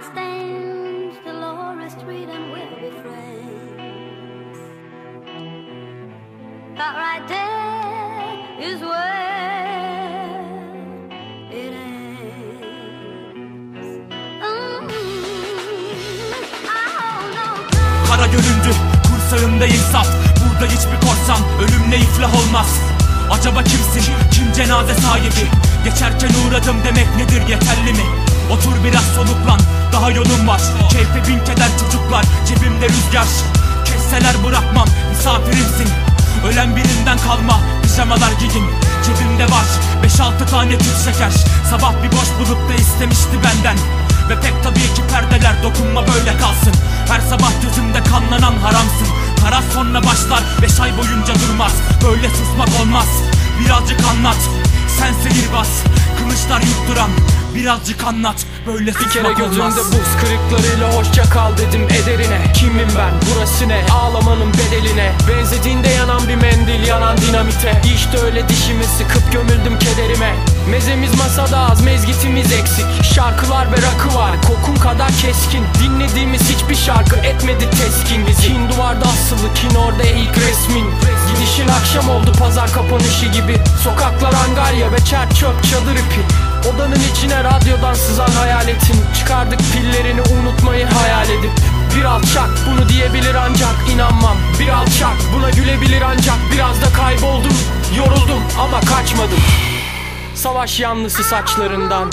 night stands Dolores Street and we'll be friends. That right there is where it. Mm, Kara göründü kursağında insaf. Burada hiçbir korsan ölümle iflah olmaz. Acaba kimsin? Kim cenaze sahibi? Geçerken uğradım demek nedir yeterli mi Otur biraz soluklan daha yolum var. Keyfe bin keder çocuklar cebimde rüzgar. Kesseler bırakmam misafirimsin. Ölen birinden kalma pijamalar giyin. Cebimde var 5-6 tane tüp şeker. Sabah bir boş bulup da istemişti benden. Ve pek tabii ki perdeler dokunma böyle kalsın. Her sabah gözümde kanlanan haramsın. Karar sonra başlar 5 ay boyunca durmaz. Böyle susmak olmaz. Birazcık anlat Sen sihirbaz Kılıçlar yutturan Birazcık anlat. Böyle Bir kere olmaz. gözümde buz kırıklarıyla hoşça kal dedim ederine. Kimim ben burası ne? Ağlamanın bedeline. Benzediğinde yanan bir mendil yanan dinamite. İşte öyle dişimi sıkıp gömüldüm kederime. Mezemiz masada az mezgitimiz eksik. Şarkılar ve rakı var kokun kadar keskin. Dinlediğimiz hiçbir şarkı etmedi akşam oldu pazar kapanışı gibi. Sokaklar angarya ve çer çöp çadır ipi. Odanın içine radyodan sızan hayaletin Çıkardık pillerini unutmayı hayal edip. Bir alçak bunu diyebilir ancak inanmam. Bir alçak buna gülebilir ancak Biraz da kayboldum. Yoruldum ama kaçmadım. Savaş yanlısı saçlarından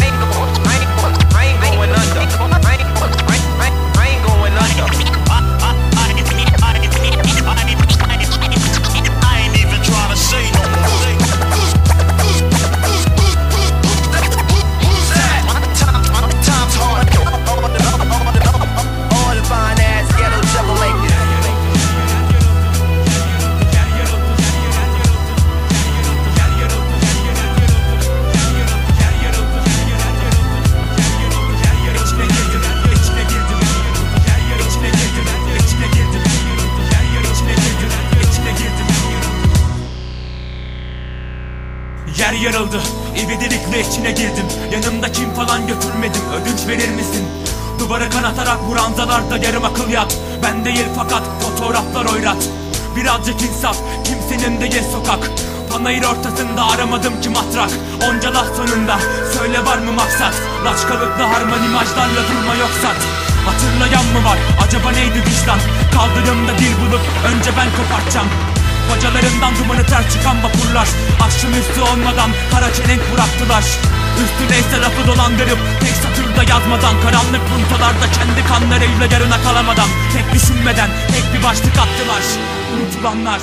Yer yarıldı, ivedilikle içine girdim. Yanımda kim falan götürmedim, ödünç verir misin? Duvara kanatarak buranzalarda yarım akıl yat Ben değil fakat fotoğraflar oyrat. Birazcık insaf, kimsenin değil sokak. Panayır ortasında aramadım ki matrak. Onca laf sonunda söyle var mı maksat? Laçkalıklı harman imajlarla durma yoksa. Hatırlayan mı var? Acaba neydi vicdan? Kaldırımda dil bulup önce ben kopartacağım Bacalarından dumanı ter çıkan vapurlar. Akşamüstü olmadan kara çelenk bıraktılar. Üstüneyse lafı dolandırıp tek satırda yazmadan Karanlık puntolarda kendi kanlarıyla yarına kalamadan Tek düşünmeden tek bir başlık attılar. Unutulanlar